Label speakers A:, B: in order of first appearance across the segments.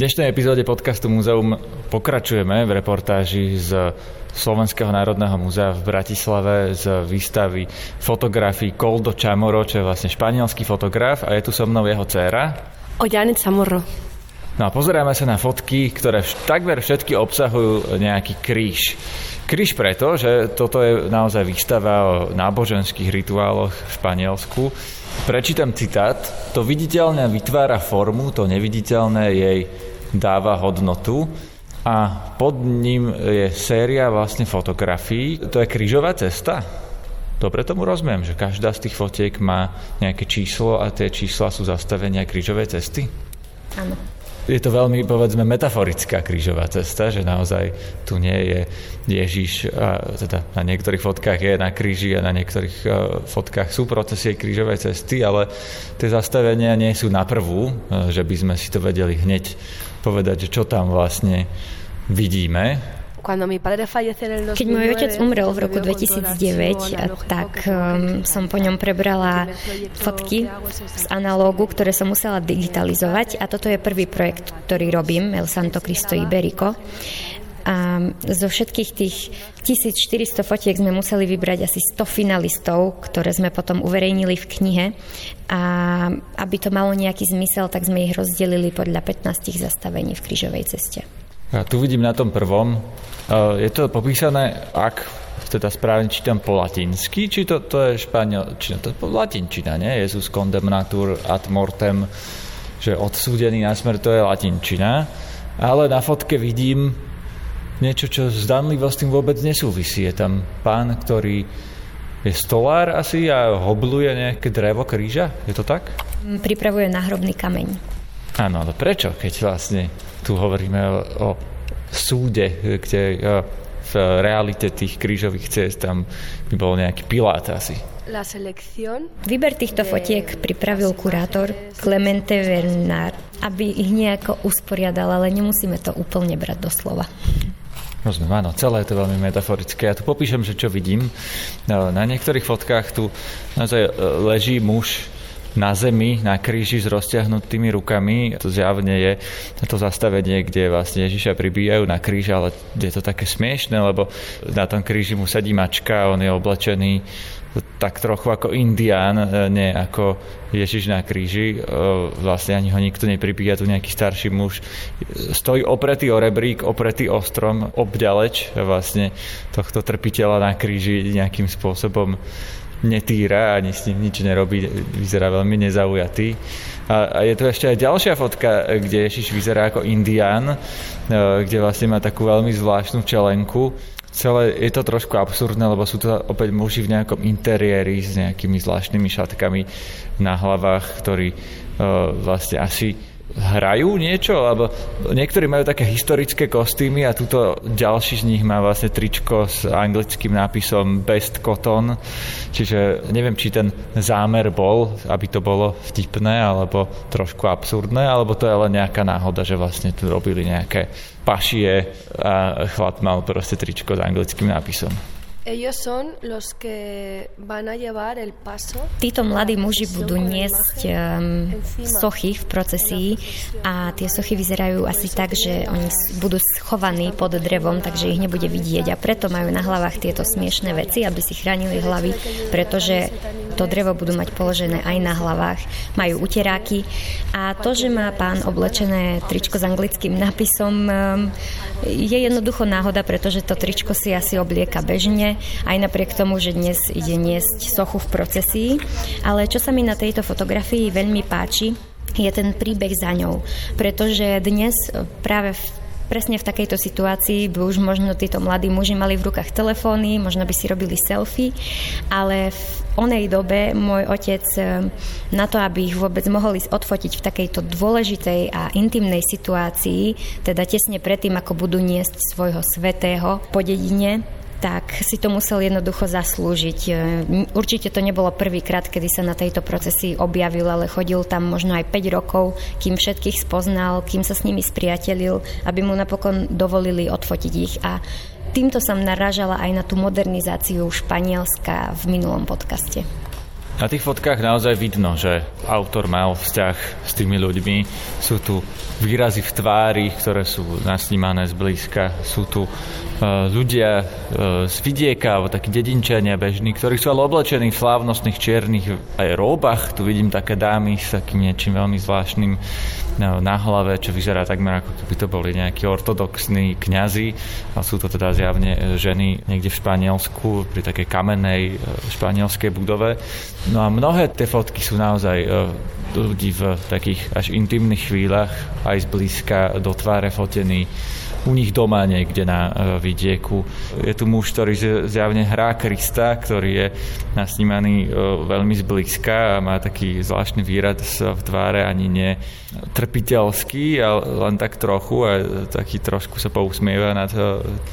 A: dnešnej epizóde podcastu Múzeum pokračujeme v reportáži z Slovenského národného múzea v Bratislave z výstavy fotografií Coldo Chamorro, čo je vlastne španielský fotograf a je tu so mnou jeho dcéra.
B: Ollane Chamorro.
A: No a pozeráme sa na fotky, ktoré takmer všetky obsahujú nejaký kríž. Kríž preto, že toto je naozaj výstava o náboženských rituáloch v Španielsku Prečítam citát. To viditeľné vytvára formu, to neviditeľné jej dáva hodnotu a pod ním je séria vlastne fotografií. To je krížová cesta? Dobre tomu rozumiem, že každá z tých fotiek má nejaké číslo a tie čísla sú zastavenia krížovej cesty?
B: Áno
A: je to veľmi, povedzme, metaforická krížová cesta, že naozaj tu nie je Ježiš, a teda na niektorých fotkách je na kríži a na niektorých uh, fotkách sú procesie krížovej cesty, ale tie zastavenia nie sú na prvú, uh, že by sme si to vedeli hneď povedať, že čo tam vlastne vidíme,
B: keď môj otec umrel v roku 2009, tak um, som po ňom prebrala fotky z analógu, ktoré som musela digitalizovať. A toto je prvý projekt, ktorý robím, El Santo Cristo Iberico. A zo všetkých tých 1400 fotiek sme museli vybrať asi 100 finalistov, ktoré sme potom uverejnili v knihe. A aby to malo nejaký zmysel, tak sme ich rozdelili podľa 15 zastavení v krížovej ceste.
A: Ja tu vidím na tom prvom, je to popísané, ak teda správne čítam po latinsky, či to, to je španielčina, to je po latinčina, nie? Jesus condemnatur ad mortem, že odsúdený na smrť, to je latinčina. Ale na fotke vidím niečo, čo zdanlivo s tým vôbec nesúvisí. Je tam pán, ktorý je stolár asi a hobluje nejaké drevo kríža, je to tak?
B: Pripravuje náhrobný kameň.
A: Áno, ale prečo, keď vlastne tu hovoríme o, o súde, kde e, v realite tých krížových ciest tam by bol nejaký pilát asi.
B: Výber týchto fotiek pripravil kurátor Clemente Bernard, aby ich nejako usporiadal, ale nemusíme to úplne brať do slova.
A: Rozumiem, áno, celé je to veľmi metaforické. Ja tu popíšem, že čo vidím. No, na niektorých fotkách tu naozaj e, leží muž na zemi, na kríži s rozťahnutými rukami. To zjavne je to zastavenie, kde vlastne Ježiša pribíjajú na kríž, ale je to také smiešne, lebo na tom kríži mu sedí mačka on je oblečený tak trochu ako indián, nie ako Ježiš na kríži. E, vlastne ani ho nikto nepribíja, tu nejaký starší muž. Stojí opretý o rebrík, opretý o strom, obďaleč vlastne tohto trpiteľa na kríži nejakým spôsobom netýra ani s ním nič nerobí, vyzerá veľmi nezaujatý. A, a je tu ešte aj ďalšia fotka, kde Ježiš vyzerá ako indián, e, kde vlastne má takú veľmi zvláštnu čelenku. Celé je to trošku absurdné, lebo sú to opäť muži v nejakom interiéri s nejakými zvláštnymi šatkami na hlavách, ktorí uh, vlastne asi hrajú niečo, alebo niektorí majú také historické kostýmy a tuto ďalší z nich má vlastne tričko s anglickým nápisom Best Cotton, čiže neviem, či ten zámer bol, aby to bolo vtipné, alebo trošku absurdné, alebo to je len nejaká náhoda, že vlastne tu robili nejaké pašie a chlap mal proste tričko s anglickým nápisom.
B: Títo mladí muži budú niesť um, sochy v procesii a tie sochy vyzerajú asi tak, že oni budú schovaní pod drevom, takže ich nebude vidieť a preto majú na hlavách tieto smiešné veci, aby si chránili hlavy, pretože to drevo budú mať položené aj na hlavách, majú uteráky a to, že má pán oblečené tričko s anglickým nápisom um, je jednoducho náhoda, pretože to tričko si asi oblieka bežne aj napriek tomu, že dnes ide niesť sochu v procesii. Ale čo sa mi na tejto fotografii veľmi páči, je ten príbeh za ňou. Pretože dnes práve v presne v takejto situácii by už možno títo mladí muži mali v rukách telefóny, možno by si robili selfie, ale v onej dobe môj otec eh, na to, aby ich vôbec mohol ísť odfotiť v takejto dôležitej a intimnej situácii, teda tesne predtým, ako budú niesť svojho svetého po dedine, si to musel jednoducho zaslúžiť. E, určite to nebolo prvýkrát, kedy sa na tejto procesii objavil, ale chodil tam možno aj 5 rokov, kým všetkých spoznal, kým sa s nimi spriatelil, aby mu napokon dovolili odfotiť ich. A týmto som narážala aj na tú modernizáciu Španielska v minulom podcaste.
A: Na tých fotkách naozaj vidno, že autor mal vzťah s tými ľuďmi. Sú tu výrazy v tvári, ktoré sú nasnímané zblízka. Sú tu uh, ľudia uh, z vidieka, alebo takí dedinčania bežní, ktorí sú ale oblečení v slávnostných čiernych aj róbach. Tu vidím také dámy s takým niečím veľmi zvláštnym no, na hlave, čo vyzerá takmer ako keby to boli nejakí ortodoxní kňazi. A sú to teda zjavne ženy niekde v Španielsku, pri takej kamennej španielskej budove. No a mnohé tie fotky sú naozaj e, ľudí v takých až intimných chvíľach, aj zblízka do tváre fotený u nich doma niekde na e, vidieku. Je tu muž, ktorý zjavne hrá Krista, ktorý je nasnímaný e, veľmi zblízka a má taký zvláštny výraz v tváre, ani nie trpiteľský, ale len tak trochu a taký trošku sa pousmieva nad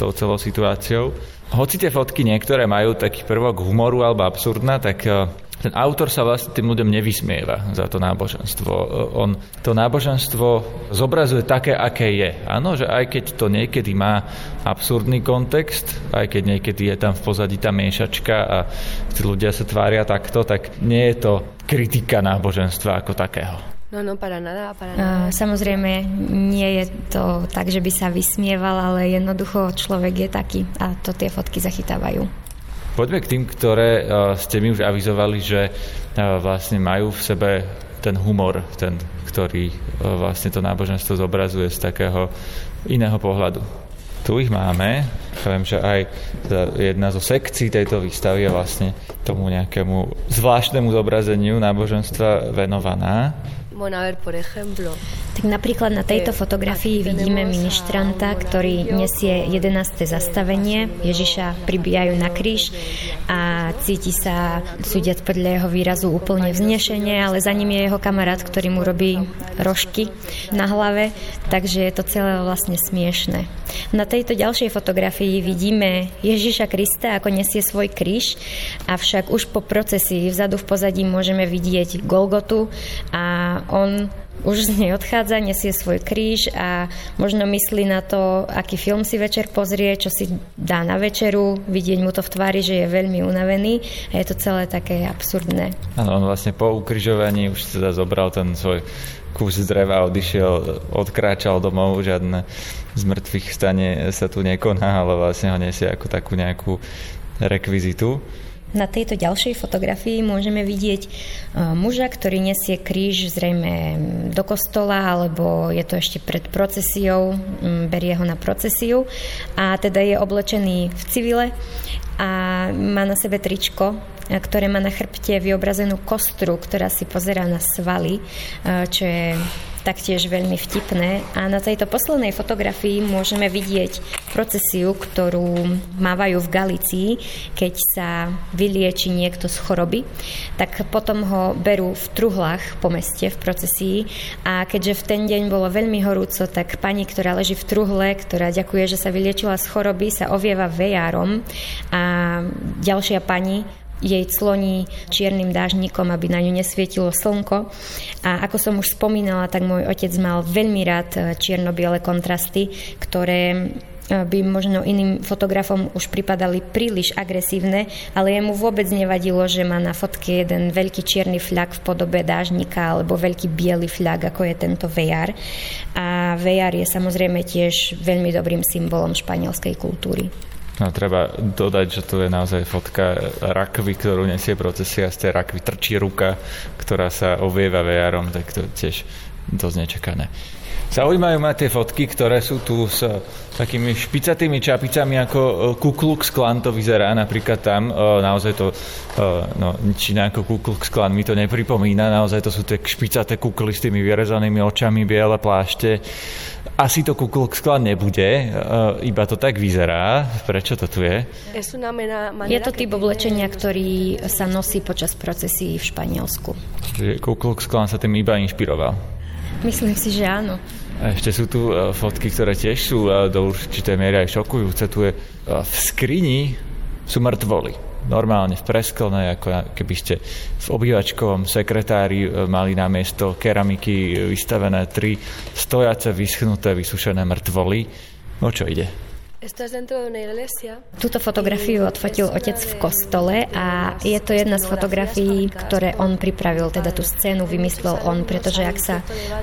A: tou celou situáciou. Hoci tie fotky niektoré majú taký prvok humoru alebo absurdná, tak ten autor sa vlastne tým ľuďom nevysmieva za to náboženstvo. On to náboženstvo zobrazuje také, aké je. Áno, že aj keď to niekedy má absurdný kontext, aj keď niekedy je tam v pozadí tá miešačka a tí ľudia sa tvária takto, tak nie je to kritika náboženstva ako takého.
B: No, no, para nada, para nada. Samozrejme, nie je to tak, že by sa vysmieval, ale jednoducho človek je taký a to tie fotky zachytávajú.
A: Poďme k tým, ktoré eh, ste mi už avizovali, že eh, vlastne majú v sebe ten humor, ten, ktorý eh, vlastne to náboženstvo zobrazuje z takého iného pohľadu. Tu ich máme. Viem, že aj jedna zo sekcií tejto výstavy je vlastne tomu nejakému zvláštnemu zobrazeniu náboženstva venovaná. Bueno, a ver, por ejemplo,
B: tak napríklad na tejto fotografii vidíme ministranta, ktorý nesie 11. zastavenie. Ježiša pribíjajú na kríž a cíti sa, súdiac podľa jeho výrazu, úplne vznešenie, ale za ním je jeho kamarát, ktorý mu robí rožky na hlave, takže je to celé vlastne smiešne. Na tejto ďalšej fotografii vidíme Ježiša Krista, ako nesie svoj kríž, avšak už po procesii vzadu v pozadí môžeme vidieť Golgotu a on už z nej odchádza, nesie svoj kríž a možno myslí na to, aký film si večer pozrie, čo si dá na večeru, vidieť mu to v tvári, že je veľmi unavený a je to celé také absurdné.
A: Áno, on vlastne po ukrižovaní už teda zobral ten svoj kus dreva, odišiel, odkráčal domov, žiadne z mŕtvych stane sa tu nekoná, ale vlastne ho nesie ako takú nejakú rekvizitu.
B: Na tejto ďalšej fotografii môžeme vidieť e, muža, ktorý nesie kríž zrejme do kostola, alebo je to ešte pred procesiou, berie ho na procesiu. A teda je oblečený v civile a má na sebe tričko, e, ktoré má na chrbte vyobrazenú kostru, ktorá si pozerá na svaly, e, čo je taktiež veľmi vtipné. A na tejto poslednej fotografii môžeme vidieť procesiu, ktorú mávajú v Galicii, keď sa vylieči niekto z choroby, tak potom ho berú v truhlách po meste v procesii. A keďže v ten deň bolo veľmi horúco, tak pani, ktorá leží v truhle, ktorá ďakuje, že sa vyliečila z choroby, sa ovieva vejárom. A ďalšia pani jej cloní čiernym dážnikom, aby na ňu nesvietilo slnko. A ako som už spomínala, tak môj otec mal veľmi rád e, čierno-biele kontrasty, ktoré e, by možno iným fotografom už pripadali príliš agresívne, ale jemu vôbec nevadilo, že má na fotke jeden veľký čierny fľak v podobe dážnika alebo veľký biely fľak, ako je tento VR. A VR je samozrejme tiež veľmi dobrým symbolom španielskej kultúry.
A: No, treba dodať, že tu je naozaj fotka rakvy, ktorú nesie procesia. Z tej rakvy trčí ruka, ktorá sa ovieva vejarom, tak to tiež dosť nečakané. Zaujímajú ma tie fotky, ktoré sú tu s takými špicatými čapicami, ako e, Ku Klux Klan to vyzerá napríklad tam. E, naozaj to, e, no, iné ako Ku Klux Klan mi to nepripomína. Naozaj to sú tie špicaté kukly s tými vyrezanými očami, biele plášte. Asi to Ku Klux Klan nebude, iba to tak vyzerá. Prečo to tu je?
B: Je to typ oblečenia, ktorý sa nosí počas procesí v Španielsku.
A: Ku Klux Klan sa tým iba inšpiroval.
B: Myslím si, že áno.
A: A ešte sú tu e, fotky, ktoré tiež sú e, do určitej miery aj šokujúce. Tu je e, v skrini sú mŕtvoly. Normálne v presklnej, ako keby ste v obývačkovom sekretári mali na miesto keramiky vystavené tri stojace, vyschnuté, vysušené mŕtvoly. O čo ide?
B: Túto fotografiu odfotil otec v kostole a je to jedna z fotografií, ktoré on pripravil, teda tú scénu vymyslel on, pretože ak sa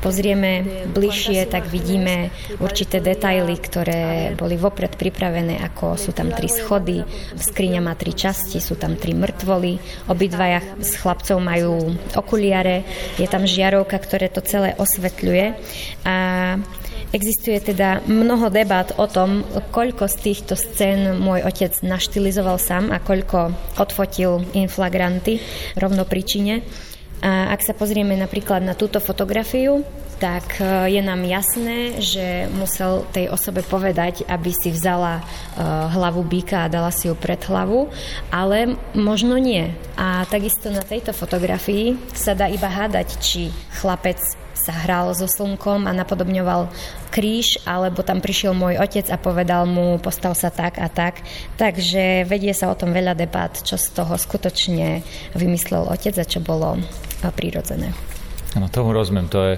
B: pozrieme bližšie, tak vidíme určité detaily, ktoré boli vopred pripravené, ako sú tam tri schody, skriňa má tri časti, sú tam tri mŕtvoly, obidvaja s chlapcov majú okuliare, je tam žiarovka, ktoré to celé osvetľuje a Existuje teda mnoho debat o tom, koľko z týchto scén môj otec naštilizoval sám a koľko odfotil inflagranty rovno príčine. A ak sa pozrieme napríklad na túto fotografiu, tak e, je nám jasné, že musel tej osobe povedať, aby si vzala e, hlavu býka a dala si ju pred hlavu, ale možno nie. A takisto na tejto fotografii sa dá iba hádať, či chlapec sa hral so slnkom a napodobňoval kríž, alebo tam prišiel môj otec a povedal mu, postav sa tak a tak. Takže vedie sa o tom veľa debát, čo z toho skutočne vymyslel otec a čo bolo prirodzené.
A: No tomu rozumiem, to je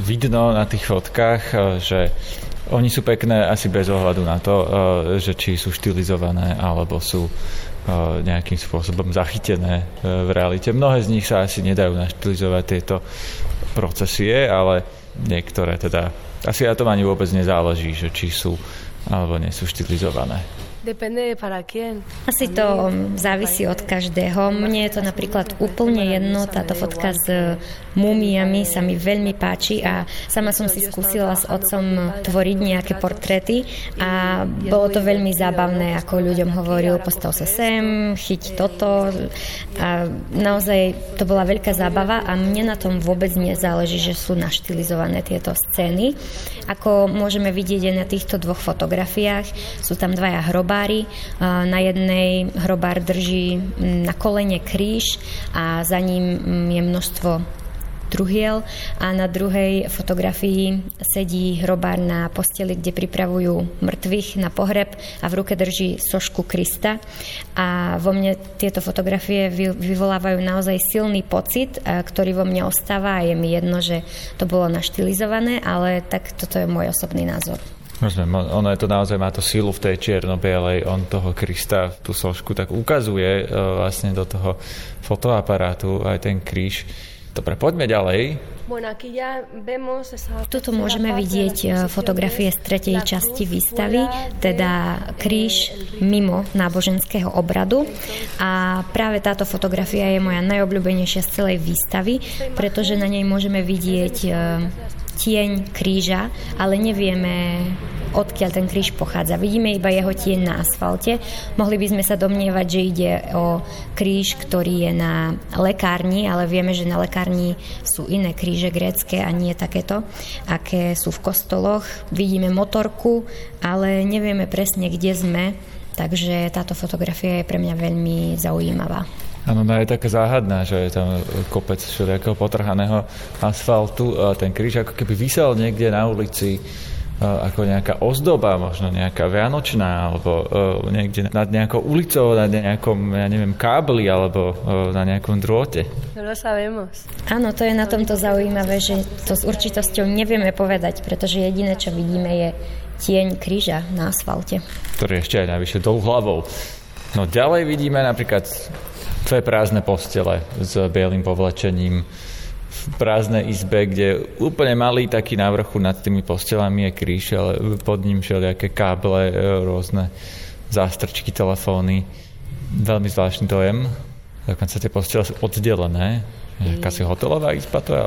A: vidno na tých fotkách, že oni sú pekné asi bez ohľadu na to, že či sú štilizované alebo sú nejakým spôsobom zachytené v realite. Mnohé z nich sa asi nedajú naštilizovať tieto procesie, ale niektoré teda, asi na tom ani vôbec nezáleží, že či sú alebo nie sú štilizované.
B: Asi to závisí od každého. Mne je to napríklad úplne jedno, táto fotka s mumiami sa mi veľmi páči a sama som si skúsila s otcom tvoriť nejaké portréty a bolo to veľmi zábavné, ako ľuďom hovoril, postav sa sem, chyť toto a naozaj to bola veľká zábava a mne na tom vôbec nezáleží, že sú naštilizované tieto scény. Ako môžeme vidieť aj na týchto dvoch fotografiách, sú tam dvaja hroba hrobári. Na jednej hrobár drží na kolene kríž a za ním je množstvo truhiel a na druhej fotografii sedí hrobár na posteli, kde pripravujú mŕtvych na pohreb a v ruke drží sošku Krista a vo mne tieto fotografie vyvolávajú naozaj silný pocit, ktorý vo mne ostáva a je mi jedno, že to bolo naštilizované, ale tak toto je môj osobný názor.
A: Rozumiem, ono je to naozaj, má to sílu v tej čierno-bielej, on toho Krista, tú sošku, tak ukazuje uh, vlastne do toho fotoaparátu aj ten kríž. Dobre, poďme ďalej.
B: Tuto môžeme vidieť e, fotografie z tretej časti výstavy, teda kríž mimo náboženského obradu. A práve táto fotografia je moja najobľúbenejšia z celej výstavy, pretože na nej môžeme vidieť e, tieň kríža, ale nevieme, odkiaľ ten kríž pochádza. Vidíme iba jeho tieň na asfalte. Mohli by sme sa domnievať, že ide o kríž, ktorý je na lekárni, ale vieme, že na lekárni sú iné kríže grécké a nie takéto, aké sú v kostoloch. Vidíme motorku, ale nevieme presne, kde sme, takže táto fotografia je pre mňa veľmi zaujímavá.
A: Áno, no je taká záhadná, že je tam kopec všelijakého potrhaného asfaltu a ten kríž ako keby vysel niekde na ulici ako nejaká ozdoba, možno nejaká vianočná, alebo uh, niekde nad nejakou ulicou, nad nejakom, ja neviem, kábli, alebo uh, na nejakom drôte.
B: No Áno, to je na tomto zaujímavé, že to s určitosťou nevieme povedať, pretože jediné, čo vidíme, je tieň kríža na asfalte.
A: Ktorý ešte aj najvyššie dolu hlavou. No ďalej vidíme napríklad dve prázdne postele s bielým povlečením v prázdnej izbe, kde úplne malý taký na vrchu nad tými postelami je kríž, ale pod ním všelijaké káble, e, rôzne zástrčky, telefóny. Veľmi zvláštny dojem. Dokonca tie postele sú oddelené Akási hotelová izba to je?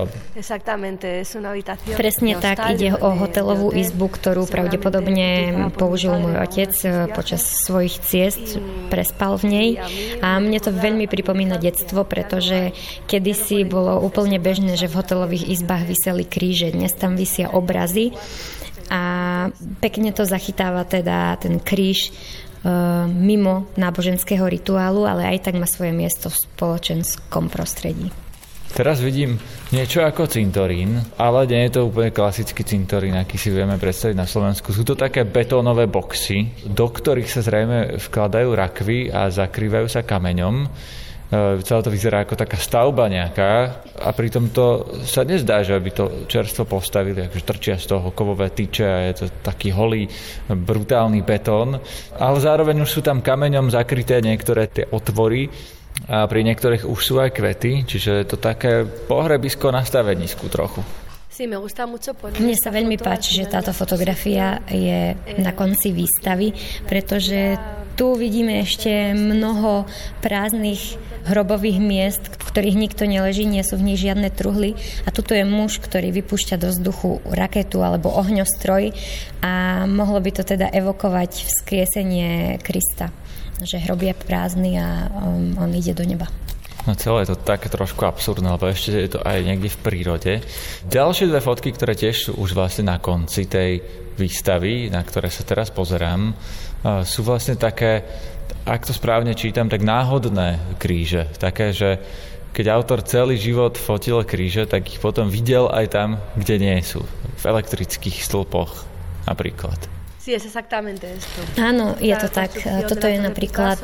B: Presne tak, ide o hotelovú izbu, ktorú pravdepodobne použil môj otec eh, počas svojich ciest, prespal v nej a mne to veľmi pripomína detstvo, pretože kedysi bolo úplne bežné, že v hotelových izbách vyseli kríže, dnes tam vysia obrazy a pekne to zachytáva teda ten kríž eh, mimo náboženského rituálu, ale aj tak má svoje miesto v spoločenskom prostredí.
A: Teraz vidím niečo ako cintorín, ale nie je to úplne klasický cintorín, aký si vieme predstaviť na Slovensku. Sú to také betónové boxy, do ktorých sa zrejme vkladajú rakvy a zakrývajú sa kameňom. celé to vyzerá ako taká stavba nejaká a pritom to sa nezdá, že by to čerstvo postavili, akože trčia z toho kovové tyče a je to taký holý, brutálny betón, ale zároveň už sú tam kameňom zakryté niektoré tie otvory a pri niektorých už sú aj kvety, čiže je to také pohrebisko na stavenisku trochu.
B: Mne sa veľmi páči, že táto fotografia je na konci výstavy, pretože tu vidíme ešte mnoho prázdnych hrobových miest, v ktorých nikto neleží, nie sú v nich žiadne truhly. A tuto je muž, ktorý vypúšťa do vzduchu raketu alebo ohňostroj a mohlo by to teda evokovať vzkriesenie Krista že hrob je prázdny a on, um, on ide do neba.
A: No celé je to také trošku absurdné, lebo ešte je to aj niekde v prírode. Ďalšie dve fotky, ktoré tiež sú už vlastne na konci tej výstavy, na ktoré sa teraz pozerám, sú vlastne také, ak to správne čítam, tak náhodné kríže. Také, že keď autor celý život fotil kríže, tak ich potom videl aj tam, kde nie sú. V elektrických stĺpoch napríklad.
B: Sí, es exactamente esto. Áno, je to tak. Toto je napríklad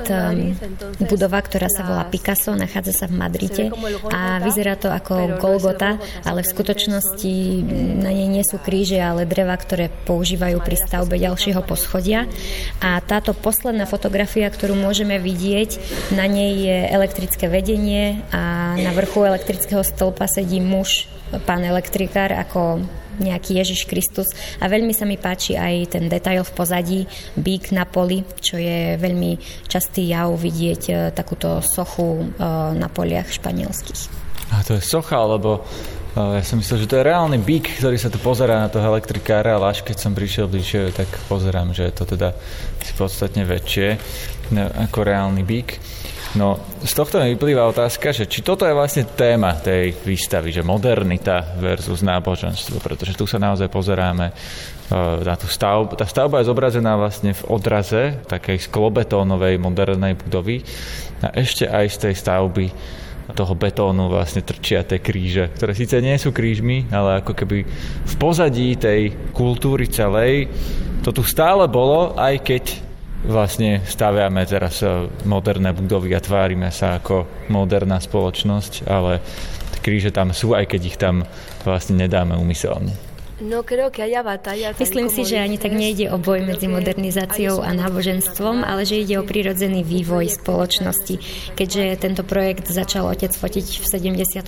B: budova, ktorá sa volá Picasso, nachádza sa v Madrite a vyzerá to ako Golgota, ale v skutočnosti na nej nie sú kríže, ale dreva, ktoré používajú pri stavbe ďalšieho poschodia. A táto posledná fotografia, ktorú môžeme vidieť, na nej je elektrické vedenie a na vrchu elektrického stĺpa sedí muž, pán elektrikár, ako nejaký Ježiš Kristus a veľmi sa mi páči aj ten detail v pozadí, bík na poli, čo je veľmi častý jav vidieť e, takúto sochu e, na poliach španielských.
A: A to je socha, lebo e, ja som myslel, že to je reálny bík, ktorý sa tu pozerá na toho elektrikára, ale až keď som prišiel bližšie, tak pozerám, že je to teda podstatne väčšie ako reálny bík. No, z tohto mi vyplýva otázka, že či toto je vlastne téma tej výstavy, že modernita versus náboženstvo, pretože tu sa naozaj pozeráme e, na tú stavbu. Tá stavba je zobrazená vlastne v odraze takej sklobetónovej modernej budovy a ešte aj z tej stavby toho betónu vlastne trčia tie kríže, ktoré síce nie sú krížmi, ale ako keby v pozadí tej kultúry celej to tu stále bolo, aj keď vlastne staviame teraz e, moderné budovy a tvárime sa ako moderná spoločnosť, ale kríže tam sú, aj keď ich tam vlastne nedáme umyselne.
B: No, Myslím si, že ani tak nejde o boj medzi modernizáciou a náboženstvom, ale že ide o prirodzený vývoj spoločnosti. Keďže tento projekt začal otec fotiť v 74.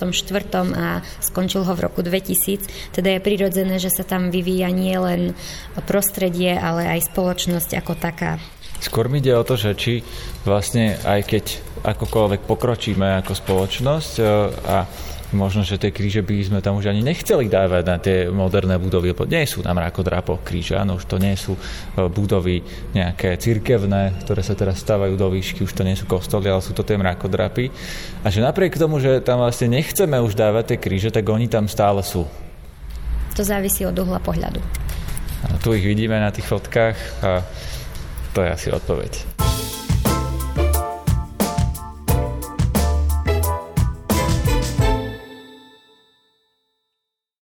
B: a skončil ho v roku 2000, teda je prirodzené, že sa tam vyvíja nie len prostredie, ale aj spoločnosť ako taká.
A: Skôr mi ide o to, že či vlastne aj keď akokoľvek pokročíme ako spoločnosť e, a možno, že tie kríže by sme tam už ani nechceli dávať na tie moderné budovy, lebo nie sú tam drapo kríže, áno, už to nie sú e, budovy nejaké cirkevné, ktoré sa teraz stávajú do výšky, už to nie sú kostoly, ale sú to tie mrakodrapy. A že napriek tomu, že tam vlastne nechceme už dávať tie kríže, tak oni tam stále sú.
B: To závisí od uhla pohľadu.
A: A tu ich vidíme na tých fotkách a to je asi odpoveď.